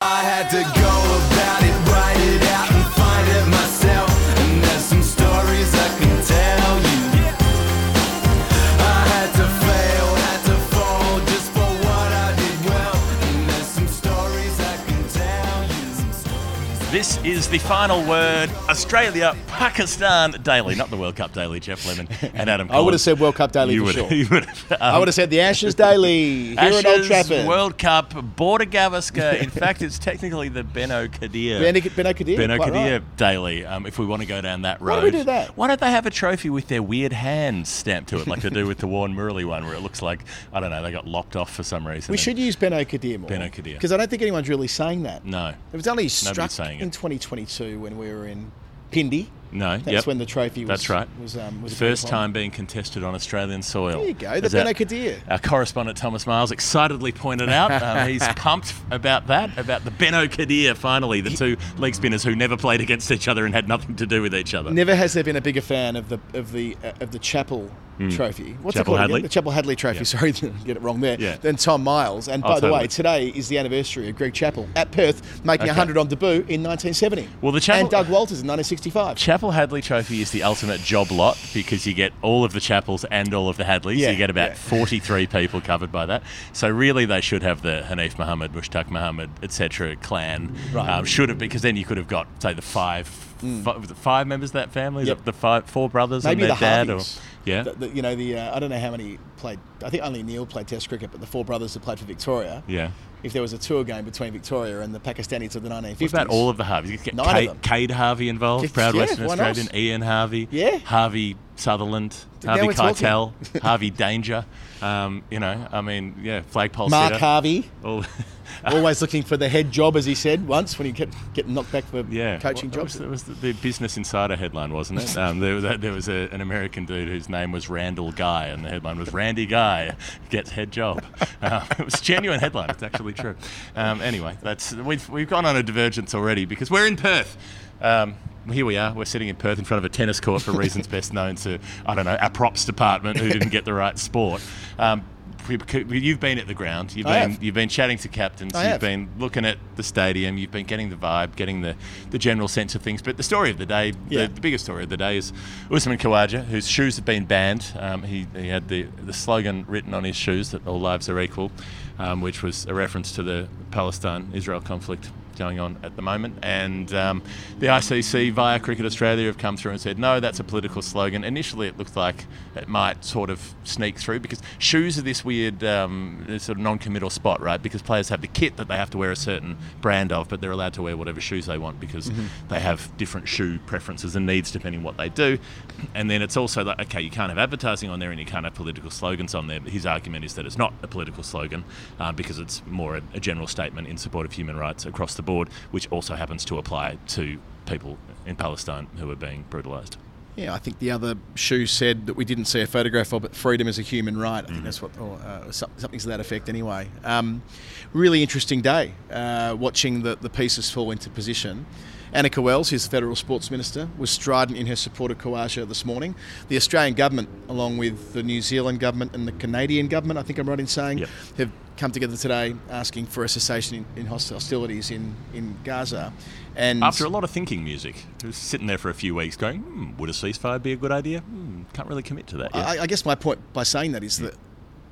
I had to go about it, write it out, and find it myself. And there's some stories I can tell you. I had to fail, had to fall just for what I did well. And there's some stories I can tell you. This is the final word Australia Pakistan Daily, not the World Cup Daily, Geoff Lemon and Adam I would have said World Cup Daily you for would, sure. You would have. Um, I would have said the Ashes Daily here Ashes, at Old Trafford. World Cup, Border Gavaskar. In fact, it's technically the Benaud Qadir. Beno- Benaud Qadir, Benaud Qadir right. Daily, um, if we want to go down that road. Why do we do that? Why don't they have a trophy with their weird hands stamped to it, like they do with the Warne-Murali one, where it looks like, I don't know, they got lopped off for some reason. We and- should use Benaud Qadir more. Benaud Qadir. Because I don't think anyone's really saying that. No. It was only struck in 2022 when we were in Pindi. No, That's yep. when the trophy was. That's right. Was, um, was First time being contested on Australian soil. There you go, the As our- Benaud Qadir. Our correspondent Thomas Miles excitedly pointed out um, he's pumped about that, about the Benaud Qadir finally, the two leg spinners who never played against each other and had nothing to do with each other. Never has there been a bigger fan of the of the uh, of the Chappell Trophy. What's. Chappell it called? Hadley? The Chappell Hadley Trophy. Yeah. Sorry, get it wrong there. Yeah. Than Tom Miles. And Oh, by the way, today is the anniversary of Greg Chappell at Perth, making Okay. 100 on debut in 1970. Well, the Chappell- and Doug Walters in 1965. Chappell Hadley Trophy is the ultimate job lot because you get all of the Chappells and all of the Hadleys. Yeah, you get about yeah. 43 people covered by that. So really, they should have the Hanif Muhammad, Mushtaq Muhammad, etc. clan. Right. Um, should have because then you could have got say the five, it five members of that family. Yep. the five, four brothers Maybe and the their dad, or yeah. The- the- you know, the uh, I don't know how many played. I think only Neil played Test cricket, but the four brothers that played for Victoria. Yeah. If there was a tour game between Victoria and the Pakistanis of the 1950s. What about all of the Harveys? You get Nine of Cade, Harvey involved, proud yeah, Western? Australian, Ian Harvey, Yeah. Harvey Sutherland, Harvey. Keitel, Harvey Danger. Um, you know, I mean, yeah, flagpole Mark. Harvey, All- always looking for the head job, as he said once when he kept getting knocked back for yeah, coaching what jobs. was- It was the, the Business Insider headline, wasn't it? Um, there, was- there was a, an American dude whose name was Randall Guy, and the headline was "Randy Guy gets head job." Um, it was a genuine headline. It's actually true. Um, anyway, that's we've we've gone on a divergence already because we're in Perth. Um, here we are. We're sitting in Perth in front of a tennis court for reasons best known to I don't know our props department who didn't get the right sport. Um, You've been at the ground. You've I been have. you've been chatting to captains. I you've have. been looking at the stadium. You've been getting the vibe, getting the, the general sense of things. But the story of the day, Yeah. the, the biggest story of the day is Usman Khawaja, whose shoes have been banned. Um, he, he had the, the slogan written on his shoes that all lives are equal, um, which was a reference to the Palestine-Israel conflict going on at the moment. And um, the ICC via Cricket Australia have come through and said, no, that's a political slogan. Initially, it looked like it might sort of sneak through because shoes are this weird um, sort of non-committal spot, right? Because players have the kit that they have to wear a certain brand of, but they're allowed to wear whatever shoes they want because they have different shoe preferences and needs depending on what they do. And then it's also like, okay, you can't have advertising on there and you can't have political slogans on there. But his argument is that it's not a political slogan uh, because it's more a, a general statement in support of human rights across the board, which also happens to apply to people in Palestine who are being brutalised. Yeah, I think the other shoe said that we didn't see a photograph of, but freedom is a human right. I Mm-hmm. think that's what, or uh, something to that effect anyway. Um, really interesting day uh, watching the, the pieces fall into position. Anika Wells, who's the Federal Sports Minister, was strident in her support of Khawaja this morning. The Australian government, along with the New Zealand government and the Canadian government, I think I'm right in saying, Yep. have come together today asking for a cessation in, in hostilities in, in Gaza. And After a lot of thinking music, it sitting there for a few weeks going, hmm, would a ceasefire be a good idea? Hmm, can't really commit to that yet. I, I guess my point by saying that is that,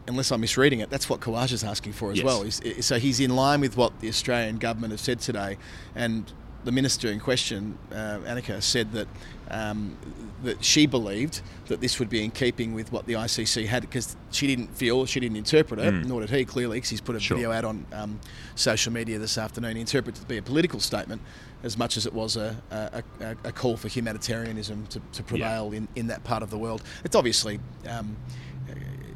unless I'm misreading it, that's what Khawaja's asking for as Yes. well. Is- so he's in line with what the Australian government have said today, and the minister in question, uh, Anika, said that um, that she believed that this would be in keeping with what the ICC had, because she didn't feel, she didn't interpret it, nor did he clearly, because he's put a Mm. Sure. video out on um, social media this afternoon. He interpreted it to be a political statement as much as it was a, a, a, a call for humanitarianism to, to prevail in, in that part of the world. It's obviously um,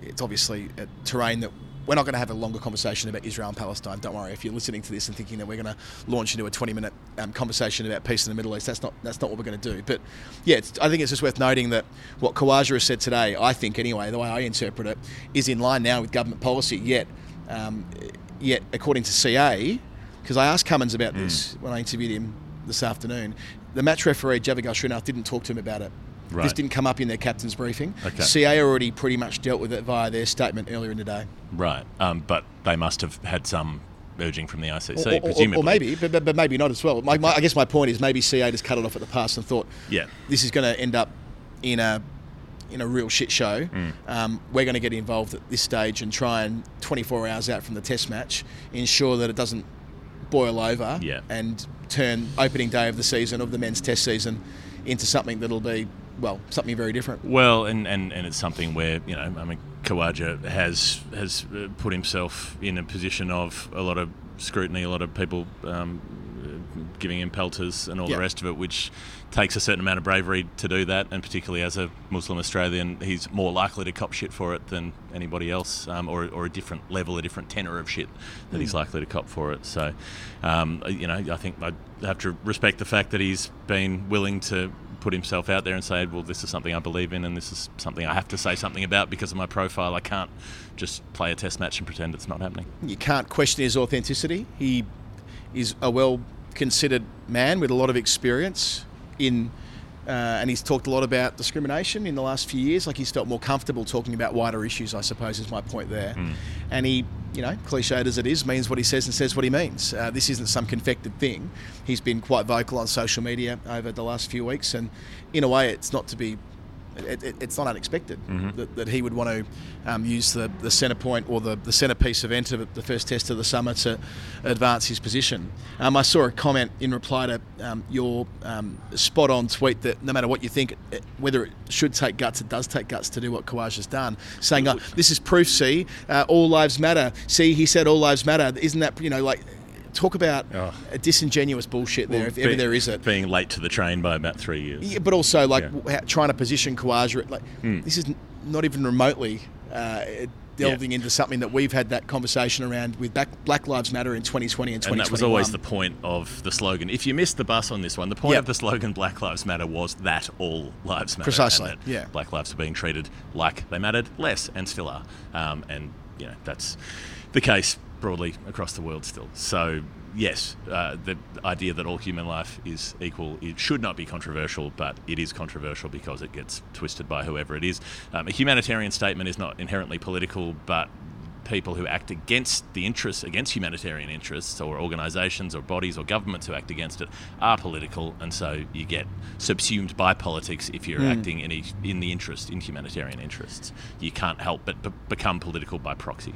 it's obviously a terrain that we're not going to have a longer conversation about Israel and Palestine. Don't worry. If you're listening to this and thinking that we're going to launch into a 20 minute um, conversation about peace in the Middle East, that's not that's not what we're going to do. But yeah, it's, I think it's just worth noting that what Khawaja has said today, I think anyway, the way I interpret it, is in line now with government policy. Yet, um, yet according to CA, because I asked Cummins about this when I interviewed him this afternoon, the match referee Javagal Srinath didn't talk to him about it. This didn't come up in their captain's briefing. Okay. CA already pretty much dealt with it via their statement earlier in the day. Right. Um, but they must have had some urging from the ICC, or, or- presumably. or maybe, but, but, but maybe not as well. My, my, I guess my point is maybe CA just cut it off at the pass and thought, Yeah. this is going to end up in a in a real shit show. Mm. Um, we're going to get involved at this stage and try and 24 hours out from the test match, ensure that it doesn't boil over Yeah. and turn opening day of the season of the men's test season into something that'll be well something very different. Well, and, and, and it's something where you know, I mean, Khawaja has has uh, put himself in a position of a lot of scrutiny, a lot of people um, giving him pelters and all Yeah. the rest of it, which takes a certain amount of bravery to do that. And particularly as a Muslim Australian, he's more likely to cop shit for it than anybody else, um, or, or a different level, a different tenor of shit that Hmm. he's likely to cop for it. So, um, you know, I think I have to respect the fact that he's been willing to put himself out there and say, well, this is something I believe in and this is something I have to say something about because of my profile. I can't just play a test match and pretend it's not happening. You can't question his authenticity. He is a well considered man with a lot of experience in. Uh, and he's talked a lot about discrimination in the last few years. Like he's felt more comfortable talking about wider issues, I suppose, is my point there. And he, you know, cliched as it is, means what he says and says what he means. Uh, this isn't some confected thing. He's been quite vocal on social media over the last few weeks, and in a way, it's not to be it, it, it's not unexpected that, that he would want to um, use the, the centre point or the, the centrepiece event of the first test of the summer to advance his position. Um, I saw a comment in reply to um, your um, spot on tweet that no matter what you think, it, whether it should take guts, it does take guts to do what Kawaj has done. Saying, oh, this is proof, see, uh, all lives matter. See, he said all lives matter. Isn't that, you know, like, talk about Oh. a disingenuous bullshit there, if ever Be- there is it. Being late to the train by about three years. Yeah, but also like Yeah. Trying to position Khawaja. Like this is not even remotely uh, delving into something that we've had that conversation around with Black, Black Lives Matter in 2020 and 2021. And that was always the point of the slogan. If you missed the bus on this one, the point Yep. of the slogan "Black Lives Matter" was that all lives matter. Precisely, yeah. Black lives are being treated like they mattered less, and still are. Um, and you know that's the case broadly across the world still. So yes, uh, the idea that all human life is equal it should not be controversial, but it is controversial because it gets twisted by whoever it is. Um, a humanitarian statement is not inherently political, but people who act against the interests, against humanitarian interests, or organisations or bodies or governments who act against it are political, and so you get subsumed by politics if you're acting in, each, in the interest, in humanitarian interests. You can't help but be- become political by proxy.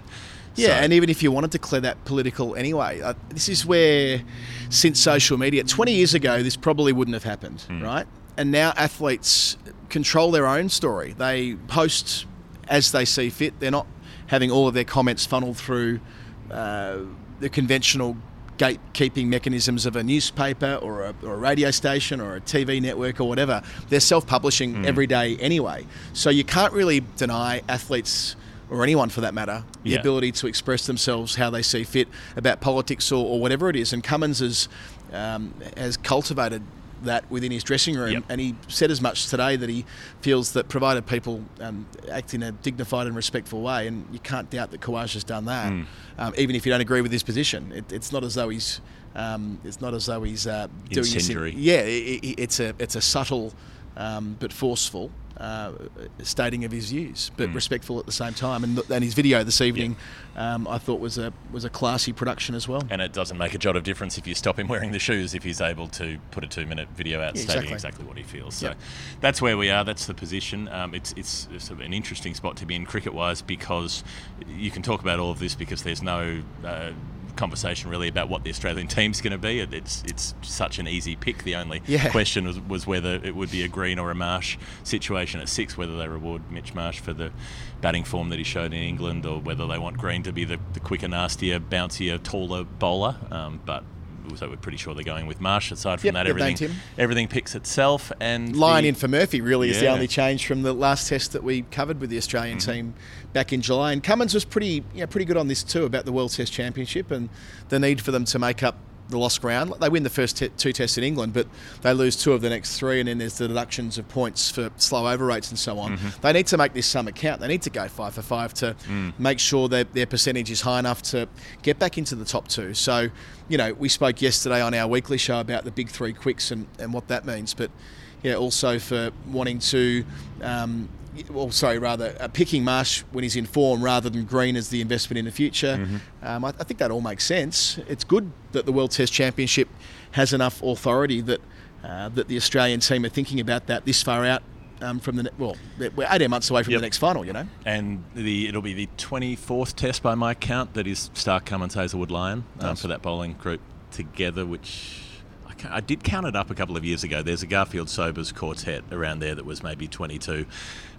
Yeah, So- and even if you wanted to declare that political anyway, uh, this is where, since social media, 20 years ago, this probably wouldn't have happened, Hmm. right? And now athletes control their own story. They post as they see fit. They're not having all of their comments funneled through uh, the conventional gatekeeping mechanisms of a newspaper or a, or a radio station or a TV network or whatever. They're self publishing Hmm. every day anyway. So you can't really deny athletes or anyone for that matter the Yeah. ability to express themselves how they see fit about politics or, or whatever it is. And Cummins has, um, has cultivated that within his dressing room. Yep. And he said as much today that he feels that provided people um, act in a dignified and respectful way, and you can't doubt that Kawaj has done that, Hmm. um, even if you don't agree with his position. It, it's not as though he's. Um, it's not as though he's uh, doing this. In, yeah, it, it, it's a it's a subtle um, but forceful uh, stating of his views, but Hmm. respectful at the same time. And, th- and his video this evening, um, I thought was a was a classy production as well. And it doesn't make a jot of difference if you stop him wearing the shoes if he's able to put a two-minute video out Yeah, stating exactly. exactly what he feels. So that's where we are. That's the position. Um, it's it's sort of an interesting spot to be in cricket-wise because you can talk about all of this because there's no. Uh, conversation really about what the Australian team's going to be. It- it's it's such an easy pick. The only Yeah. question was, was whether it would be a Green or a Marsh situation at six whether they reward Mitch Marsh for the batting form that he showed in England or whether they want Green to be the, the quicker nastier bouncier taller bowler. Um, but so we're pretty sure they're going with Marsh. Aside from Yep, that, everything him. everything picks itself. And Lyon the- in for Murphy really is the only change from the last test that we covered with the Australian Mm-hmm. team back in July. And Cummins was pretty, you know, pretty good on this too about the World Test Championship and the need for them to make up the lost ground. They win the first two tests in England, but they lose two of the next three, and then there's the deductions of points for slow over rates and so on. Mm-hmm. They need to make this sum account. They need to go five for five to Mm. make sure that their percentage is high enough to get back into the top two. So, you know, we spoke yesterday on our weekly show about the big three quicks and, and what that means, but yeah, also for wanting to, um, well, sorry, rather uh, picking Marsh when he's in form rather than Green as the investment in the future. Um, I, I think that all makes sense. It's good that the World Test Championship has enough authority that uh, that the Australian team are thinking about that this far out. Um, from the ne- well, we're 18 months away from Yep. the next final, you know. and the it'll be the 24th test by my count that is Starc Cummins Hazlewood Lyon um, Nice. for that bowling group together, which I did count it up a couple of years ago. There's a Garfield Sobers quartet around there that was maybe 22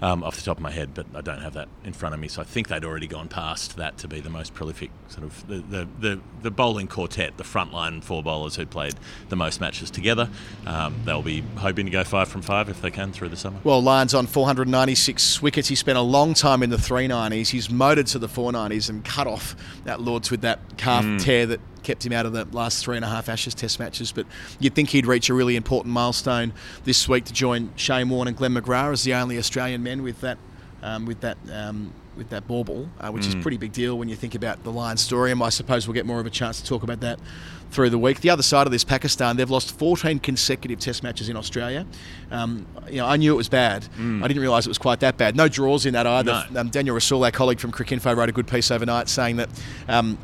um, off the top of my head, but I don't have that in front of me. So I think they'd already gone past that to be the most prolific sort of the, the, the, the bowling quartet, the frontline four bowlers who played the most matches together. Um, they'll be hoping to go five from five if they can through the summer. Well, Lyon's on 496 wickets. He spent a long time in the 390s. He's motored to the 490s and cut off that Lords with that calf tear that kept him out of the last three and a half Ashes Test matches. But you'd think he'd reach a really important milestone this week to join Shane Warne and Glenn McGrath as the only Australian men with that um, with that. Um, with that bauble, uh, which is a pretty big deal when you think about the Lyon's story, and I suppose we'll get more of a chance to talk about that through the week. The other side of this, Pakistan, they've lost 14 consecutive Test matches in Australia. Um, you know, I knew it was bad. I didn't realise it was quite that bad. No draws in that either. No. Um, Danyal Rasool, our colleague from Cricinfo, wrote a good piece overnight saying that. Um,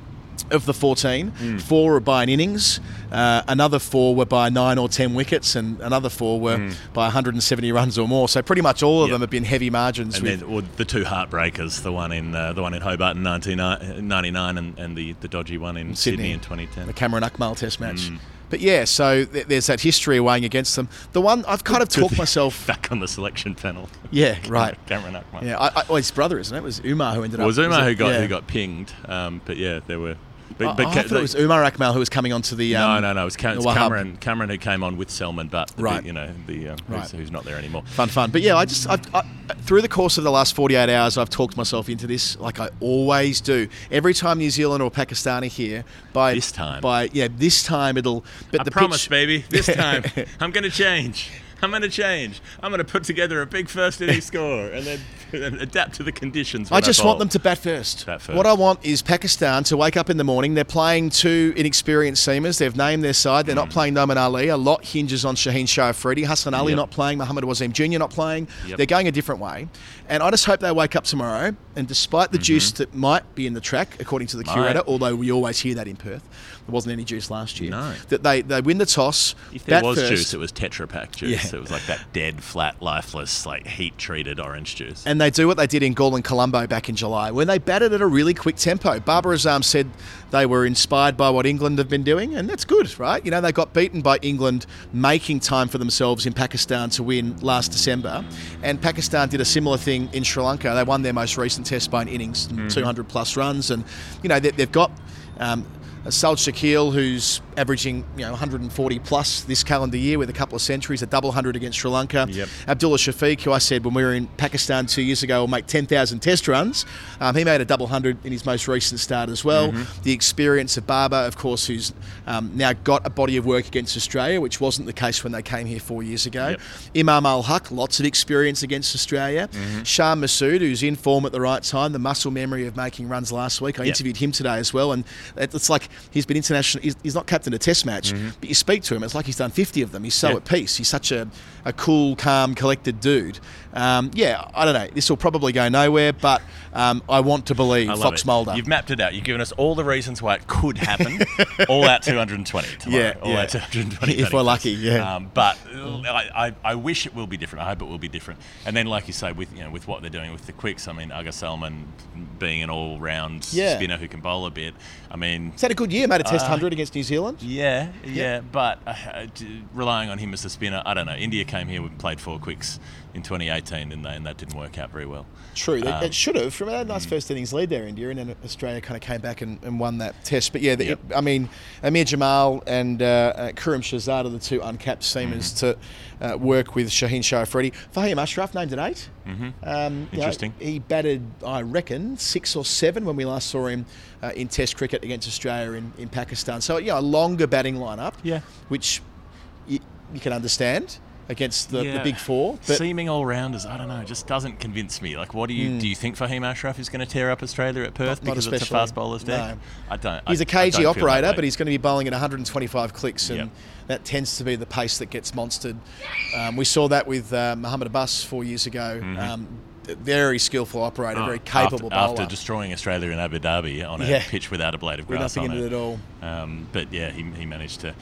of the 14, four were by an innings, uh, another four were by nine or 10 wickets, and another four were by 170 runs or more. So pretty much all of Yep. them have been heavy margins. And with, then the two heartbreakers, the one in uh, the one in Hobart in 1999 and, and the, the dodgy one in Sydney, in 2010. the Kamran Akmal Test match. Mm. But yeah, so th- there's that history weighing against them. The one I've kind of talked myself. Back on the selection panel. Yeah, right. Kamran Akmal. Yeah, I, I, well, his brother, isn't it? It was Umar who ended It up. was Umar it- who got yeah. who got pinged, um, but yeah, there were. But, I, but I Ca- thought it was Umar Akmal who was coming onto the. no, Um, no, no. It was, Cam- it's Wahab. Kamran. Kamran who came on with Selman, but the, you know the uh, Right. who's, who's not there anymore. Fun, fun. But yeah, I just I, I, through the course of the last 48 hours, I've talked myself into this, like I always do. Every time New Zealand or Pakistan are here, by This time. by yeah, this time it'll. But I the promise, pitch, baby. This time, I'm going to change. I'm going to change. I'm going to put together a big first inning score and then and adapt to the conditions. I just bowl. want them to bat first. Bat first. What I want is Pakistan to wake up in the morning. They're playing two inexperienced seamers. They've named their side. They're not playing Noman Ali. A lot hinges on Shaheen Shah Afridi. Hassan Ali Mm. Yep. not playing. Muhammad Wasim Jr. not playing. Yep. They're going a different way. And I just hope they wake up tomorrow. And despite the juice that might be in the track, according to the Mm-hmm. Might. curator, although we always hear that in Perth, there wasn't any juice last year. No. That they, they win the toss. If there was first, juice, it was Tetra Pak juice. Yeah. It was like that dead, flat, lifeless, like heat-treated orange juice. And they do what they did in Galle and Colombo back in July, when they batted at a really quick tempo. Babar Azam said they were inspired by what England have been doing, and that's good, right? You know, they got beaten by England making time for themselves in Pakistan to win last December. And Pakistan did a similar thing in Sri Lanka. They won their most recent test by an innings, 200 plus runs. And, you know, they, they've got. Um, Saud Shakeel, who's averaging you know 140 plus this calendar year with a couple of centuries, a double hundred against Sri Lanka. Yep. Abdullah Shafiq, who I said when we were in Pakistan two years ago will make 10,000 test runs, um, he made a double hundred in his most recent start as well. Mm-hmm. The experience of Babar, of course, who's um, now got a body of work against Australia, which wasn't the case when they came here four years ago. Yep. Imam-ul-Haq, lots of experience against Australia. Mm-hmm. Shan Masood, who's in form at the right time, the muscle memory of making runs last week. I Yep. interviewed him today as well, and it's like he's been international. He's, he's not captain a Test match, but you speak to him, it's like he's done 50 of them. He's so Mm-hmm. Yeah. at peace. He's such a, a cool, calm, collected dude. Um, yeah, I don't know. This will probably go nowhere, but um, I want to believe Fox it. Mulder. You've mapped it out. You've given us all the reasons why it could happen. all out 220 tomorrow. Yeah, all yeah. out 220. If we're lucky, yeah. Um, but I, I, I wish it will be different. I hope it will be different. And then, like you say, with you know with what they're doing with the quicks, I mean, Agha Salman being an all-round Yeah. spinner who can bowl a bit. I mean, He's had a good year, made a Uh, Test 100 against New Zealand. Yeah, yeah, but uh, relying on him as the spinner, I don't know. India came here, we played four quicks in 2018, didn't they? And that didn't work out very well. True, Um, it should have. From a nice first innings lead there, India, and then Australia kind of came back and, and won that test. But yeah, the, Yep. I mean, Aamer Jamal and uh, uh, Khurram Shahzad are the two uncapped seamers to uh, work with Shaheen Shah Afridi. Fahim Ashraf named at 8 Mm-hmm. Um, you know, Interesting. he batted, I reckon, six or seven when we last saw him uh, in Test cricket against Australia in, in Pakistan. So yeah, a longer batting lineup. Yeah. which you, you can understand against the, the big four. But Seeming all rounders, I don't know, just doesn't convince me. Like, what do you do? You think Fahim Ashraf is going to tear up Australia at Perth Hmm. Not- not because it's a fast bowler's day? No. I don't. He's a a cagey operator, but he's going to be bowling at 125 clicks, and Yep. that tends to be the pace that gets monstered. Um, we saw that with uh, Muhammad Abbas four years ago. Um, a very skillful operator, very capable. Oh, after, bowler. after destroying Australia in Abu Dhabi on a Yeah. pitch without a blade of grass nothing on in it. at all. Um, but yeah, he, he managed to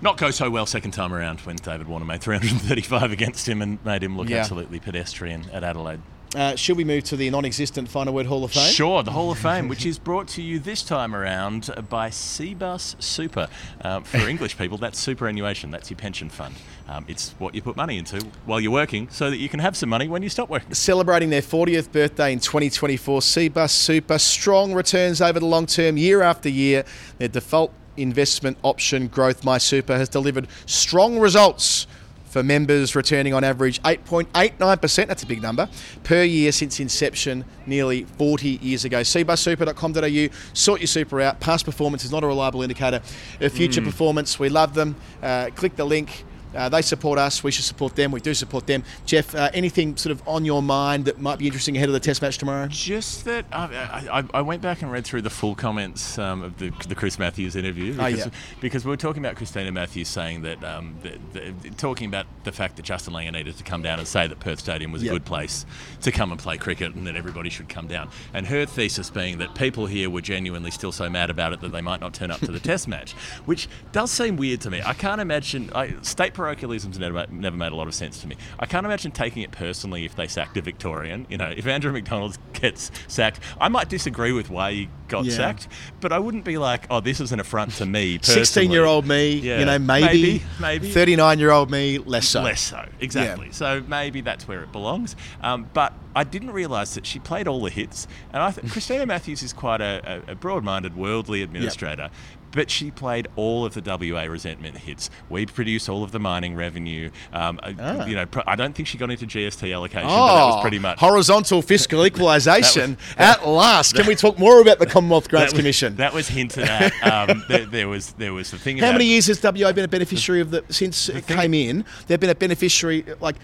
not go so well second time around when David Warner made 335 against him and made him look Yeah. absolutely pedestrian at Adelaide. Uh, should we move to the non-existent Final Word Hall of Fame? Sure, the Hall of Fame, which is brought to you this time around by Cbus Super. Um, for English people, that's superannuation, that's your pension fund. Um, it's what you put money into while you're working so that you can have some money when you stop working. Celebrating their 40th birthday in 2024, Cbus Super strong returns over the long term, year after year. Their default investment option, Growth My Super, has delivered strong results for members, returning on average 8.89%, that's a big number, per year since inception nearly 40 years ago. cbussuper.com.au, sort your super out. Past performance is not a reliable indicator of future performance. We love them. Uh, click the link. Uh, they support us. We should support them. We do support them. Geoff, uh, anything sort of on your mind that might be interesting ahead of the Test match tomorrow? Just that I, I, I went back and read through the full comments um, of the, the Chris Matthews interview Oh, because, yeah. because we were talking about Christina Matthews saying that, um, the, the, talking about the fact that Justin Langer needed to come down and say that Perth Stadium was a good place to come and play cricket and that everybody should come down. And her thesis being that people here were genuinely still so mad about it that they might not turn up to the Test match, which does seem weird to me. I can't imagine I, state parochialism's never never made a lot of sense to me. I can't imagine taking it personally if they sacked a Victorian. You know, if Andrew McDonald gets sacked, I might disagree with why he got Yeah. sacked, but I wouldn't be like, oh, this is an affront to me. 16 year old me, Yeah. you know, maybe. maybe, maybe. 39 year old me, less so. Less so, exactly. So maybe that's where it belongs. Um, but I didn't realise that she played all the hits, and I th- Christina Matthews is quite a, a, broad-minded, worldly administrator. But she played all of the WA resentment hits. We produce all of the mining revenue. Um, uh, Ah. You know, I don't think she got into GST allocation, but that was Oh, pretty much horizontal fiscal equalisation at last. Can we talk more about the Commonwealth Grants was, Commission? That was hinted at. Um, there, there was there was the thing. How many years has WA been a beneficiary of the since it thing- came in? They've been a beneficiary like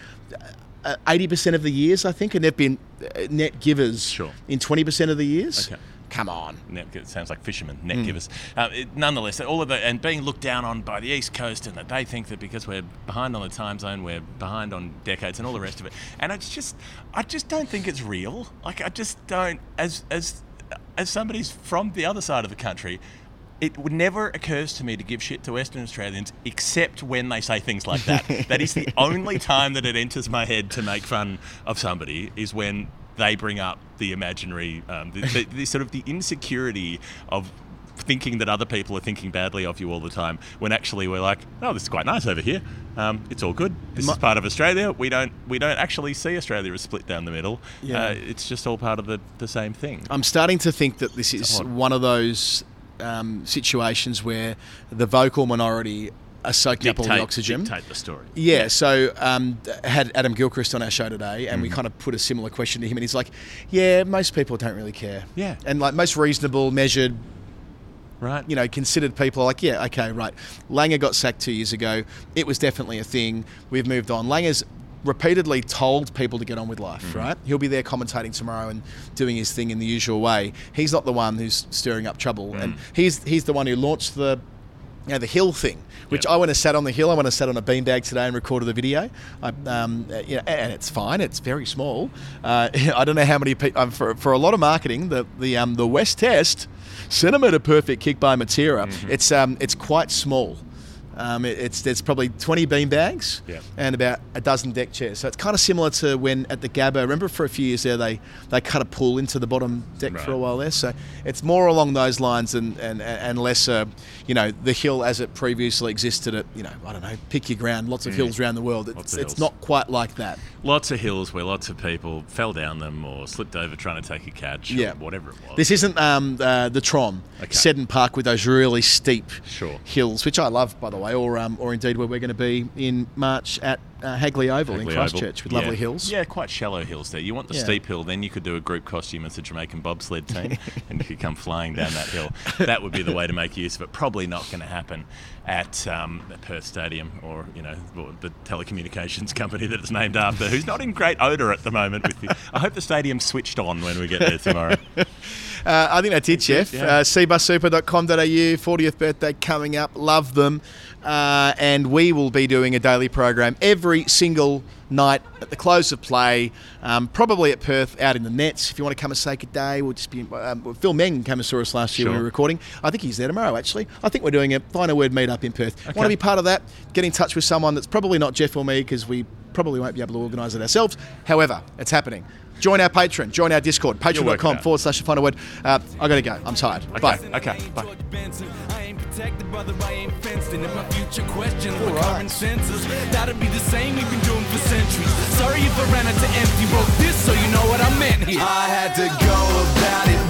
uh, eighty percent of the years, I think, and they've been uh, net givers Sure. in twenty percent of the years. Okay. Come on. net, it sounds like fishermen, net Hmm. givers. Um, it, nonetheless, all of the and being looked down on by the East Coast, and that they think that because we're behind on the time zone, we're behind on decades, and all the rest of it. And it's just, I just don't think it's real. Like I just don't, as as as somebody's from the other side of the country. It would never occurs to me to give shit to Western Australians except when they say things like that. that is the only time that it enters my head to make fun of somebody is when they bring up the imaginary, um, the, the, the sort of the insecurity of thinking that other people are thinking badly of you all the time when actually we're like oh this is quite nice over here um, it's all good this is part of australia we don't we don't actually see australia as split down the middle Yeah. uh, it's just all part of the, the same thing I'm starting to think that this is one of those um, situations where the vocal minority are soaking up all the Dictate- oxygen. dictate the story Yeah, so um, had Adam Gilchrist on our show today, and we Mm-hmm. kind of put a similar question to him, and he's like, "Yeah, most people don't really care. Yeah. and like most reasonable, measured, right you know, considered people are like, yeah, okay, right. Langer got sacked two years ago. It was definitely a thing. We've moved on. Langer's repeatedly told people to get on with life, Mm-hmm. right? He'll be there commentating tomorrow and doing his thing in the usual way. He's not the one who's stirring up trouble, and Mm. he's he's the one who launched the. You know, the hill thing, which Yep. I went to sat on the hill. I went to sat on a beanbag today and recorded the video. I, um, you know, and it's fine. It's very small. Uh, I don't know how many people um, for, for a lot of marketing. The the um, the West Test centimeter perfect kick by Matera. Mm-hmm. It's um it's quite small Um, it, it's there's probably 20 bean bags Yeah. and about a dozen deck chairs. So it's kind of similar to when at the Gabba. Remember for a few years there they they cut a pool into the bottom deck for a while there. So it's more along those lines and and, and less, uh, you know, the hill as it previously existed at you know I don't know pick your ground. Lots of hills around the world. It's, Mm. It's not quite like that. Lots of hills where lots of people fell down them or slipped over trying to take a catch Yeah. or whatever it was. This isn't um, uh, the Tron, Okay. Seddon Park with those really steep Sure. hills, which I love, by the way, or um, or indeed where we're going to be in March at uh, Hagley Oval in Hagley Oval. Christchurch with Yeah. lovely hills. Yeah, quite shallow hills there. You want the Yeah. steep hill, then you could do a group costume as the Jamaican bobsled team and you could come flying down that hill. That would be the way to make use of it. Probably not going to happen at um, the Perth Stadium or, you know, or the telecommunications company that it's named after, who's not in great odour at the moment. With you. I hope the stadium's switched on when we get there tomorrow. Uh, I think that's it, Geoff. yeah. Uh, cbussuper.com.au, 40th birthday coming up. Love them. Uh, and we will be doing a daily program every single night at the close of play, um, probably at Perth, out in the nets. If you want to come and say good day, we'll just be. Um, Phil Meng came and saw us last year when we were recording. I think he's there tomorrow, actually. I think we're doing a final word meetup in Perth. Want to be part of that? Get in touch with someone that's probably not Geoff or me because we probably won't be able to organise it ourselves. However, it's happening. Join our Patreon, join our Discord, patreon.com out. forward slash the final word. Uh, I got to go. I'm tired. Okay, Bye. okay, bye. George Benson. I ain't protected, brother. I ain't fenced in. And my future questions, my Alright. current senses. That'll be the same we've been doing for centuries. Sorry if I ran out to empty. Wrote this so you know what I meant here. I had to go about it